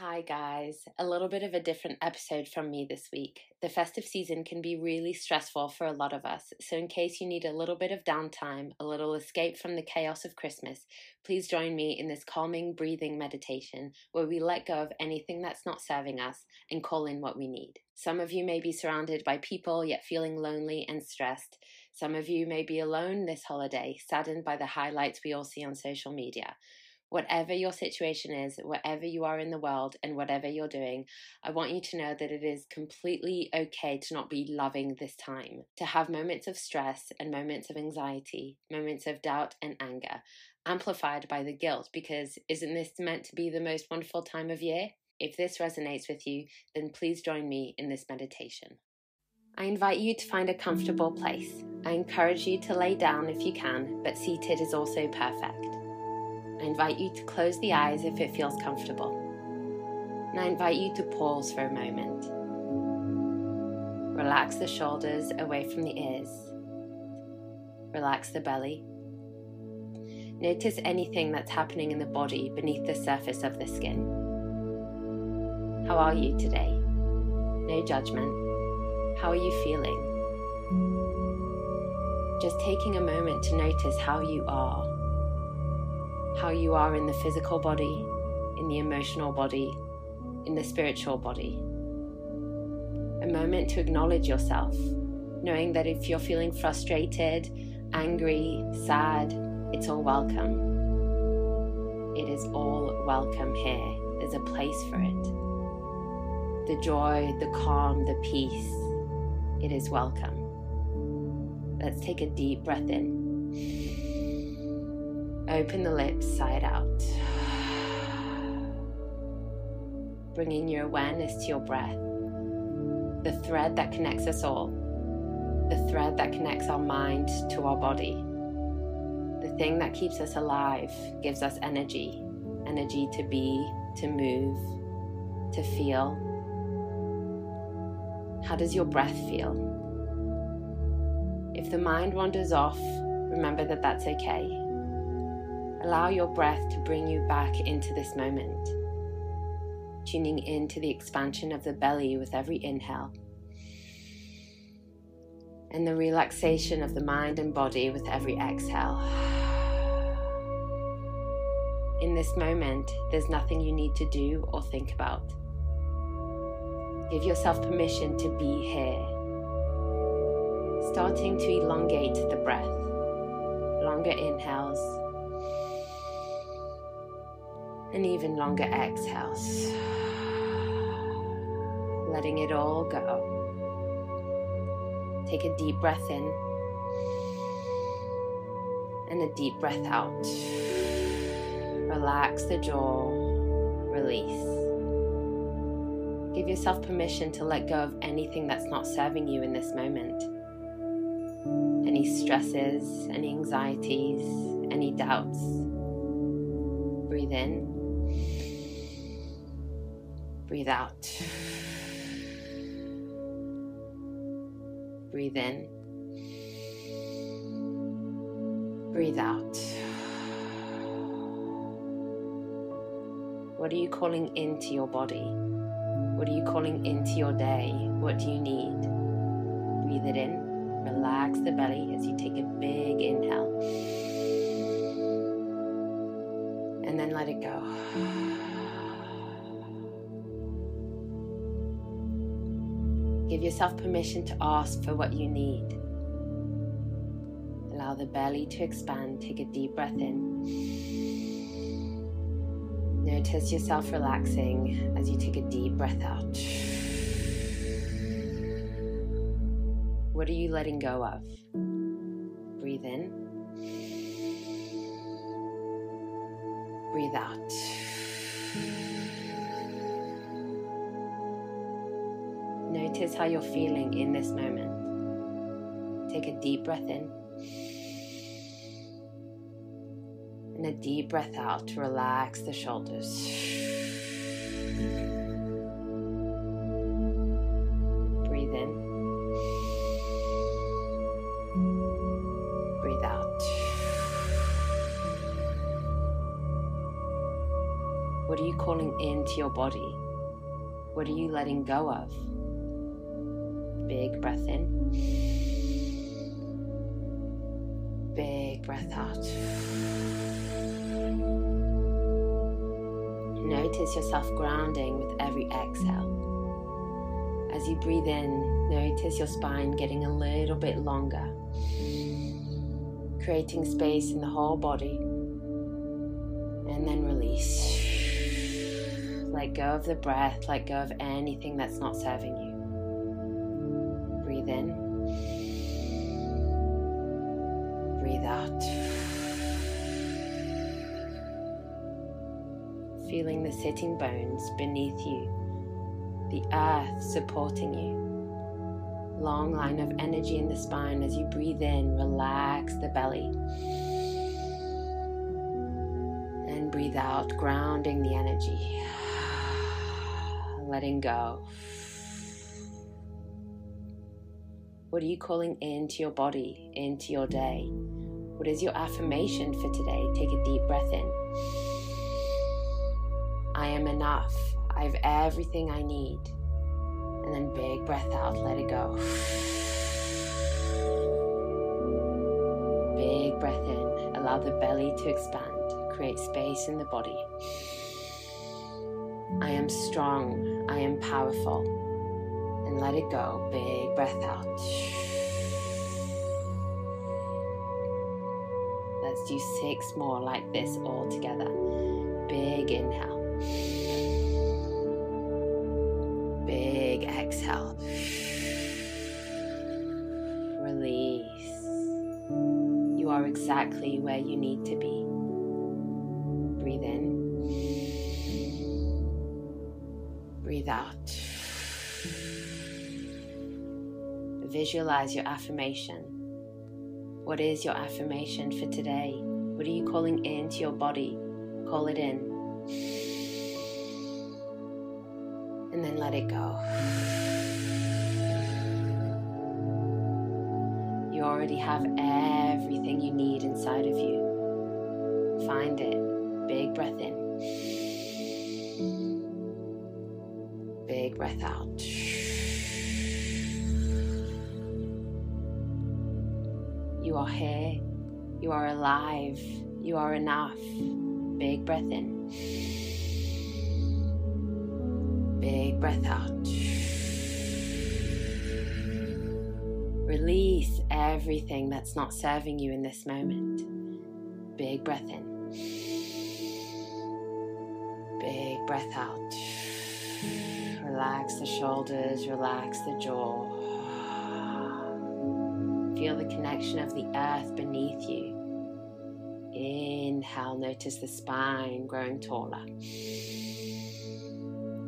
Hi, guys. A little bit of a different episode from me this week. The festive season can be really stressful for a lot of us, so in case you need a little bit of downtime, a little escape from the chaos of Christmas, please join me in this calming breathing meditation where we let go of anything that's not serving us and call in what we need. Some of you may be surrounded by people yet feeling lonely and stressed. Some of you may be alone this holiday, saddened by the highlights we all see on social media. Whatever your situation is, wherever you are in the world, and whatever you're doing, I want you to know that it is completely okay to not be loving this time, to have moments of stress and moments of anxiety, moments of doubt and anger, amplified by the guilt, because isn't this meant to be the most wonderful time of year? If this resonates with you, then please join me in this meditation. I invite you to find a comfortable place. I encourage you to lay down if you can, but seated is also perfect. I invite you to close the eyes if it feels comfortable. And I invite you to pause for a moment. Relax the shoulders away from the ears. Relax the belly. Notice anything that's happening in the body beneath the surface of the skin. How are you today? No judgment. How are you feeling? Just taking a moment to notice how you are how you are in the physical body, in the emotional body, in the spiritual body. A moment to acknowledge yourself, knowing that if you're feeling frustrated, angry, sad, it's all welcome. It is all welcome here. There's a place for it. The joy, the calm, the peace, it is welcome. Let's take a deep breath in. Open the lips side out. Bringing your awareness to your breath, the thread that connects us all, the thread that connects our mind to our body, the thing that keeps us alive, gives us energy energy to be, to move, to feel. How does your breath feel? If the mind wanders off, remember that that's okay. Allow your breath to bring you back into this moment, tuning into the expansion of the belly with every inhale and the relaxation of the mind and body with every exhale. In this moment, there's nothing you need to do or think about. Give yourself permission to be here. Starting to elongate the breath. Longer inhales and even longer exhales. Letting it all go. Take a deep breath in and a deep breath out. Relax the jaw, release. Give yourself permission to let go of anything that's not serving you in this moment. Any stresses, any anxieties, any doubts. Breathe in Breathe out. Breathe in. Breathe out. What are you calling into your body? What are you calling into your day? What do you need? Breathe it in. Relax the belly as you take a big inhale. And then let it go. Give yourself permission to ask for what you need. Allow the belly to expand. Take a deep breath in. Notice yourself relaxing as you take a deep breath out. What are you letting go of? Breathe in. Breathe out. Notice how you're feeling in this moment. Take a deep breath in and a deep breath out to relax the shoulders. Breathe in. Breathe out. What are you calling into your body? What are you letting go of? Big breath in. Big breath out. Notice yourself grounding with every exhale. As you breathe in, notice your spine getting a little bit longer, creating space in the whole body, and then release. Let go of the breath, let go of anything that's not serving you. Breathe in, breathe out. Feeling the sitting bones beneath you the earth supporting you. Long line of energy in the spine as you breathe in, relax the belly. And breathe out, grounding the energy. Letting go. What are you calling into your body, into your day? What is your affirmation for today? Take a deep breath in. I am enough. I have everything I need. And then big breath out, let it go. Big breath in, allow the belly to expand, create space in the body. I am strong, I am powerful. And let it go, big breath out. Let's do six more like this all together. Big inhale. Big exhale. Release. You are exactly where you need to be. Visualize your affirmation. What is your affirmation for today? What are you calling into your body? Call it in. And then let it go. You already have everything you need inside of you. Find it. Big breath in. Big breath out. You are here. You are alive. You are enough. Big breath in. Big breath out. Release everything that's not serving you in this moment. Big breath in. Big breath out. Relax the shoulders, relax the jaw. Feel the connection of the earth beneath you. Inhale, notice the spine growing taller.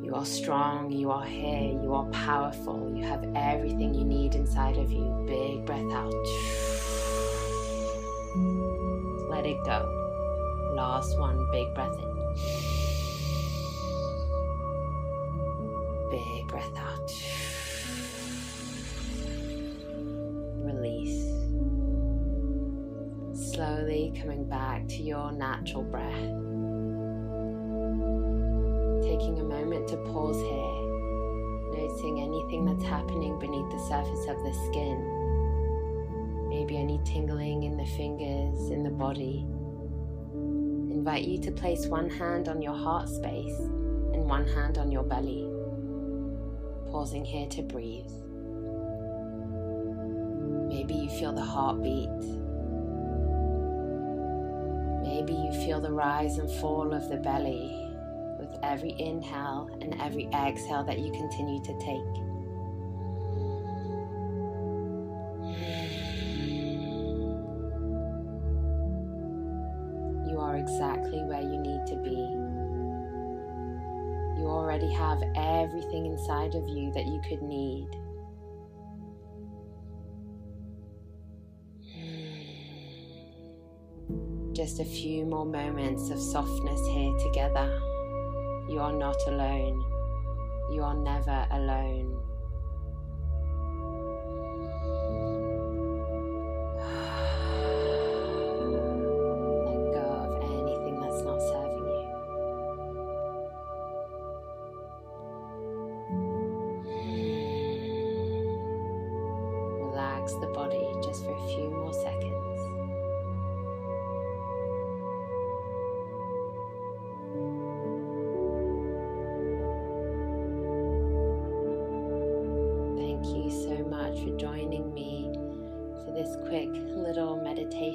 You are strong, you are here, you are powerful, you have everything you need inside of you. Big breath out. Let it go. Last one, big breath in. Big breath out. Coming back to your natural breath taking a moment to pause here, noticing anything that's happening beneath the surface of the skin. Maybe any tingling in the fingers, in the body. Invite you to place one hand on your heart space and one hand on your belly. Pausing here to breathe. Maybe you feel the heartbeat. Maybe you feel the rise and fall of the belly with every inhale and every exhale that you continue to take. You are exactly where you need to be. You already have everything inside of you that you could need. Just a few more moments of softness here together. You are not alone. You are never alone.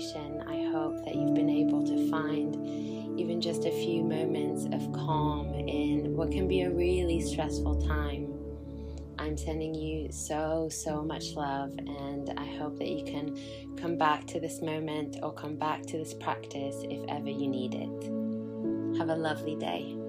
I hope that you've been able to find even just a few moments of calm in what can be a really stressful time. I'm sending you so, so much love, and I hope that you can come back to this moment or come back to this practice if ever you need it. Have a lovely day.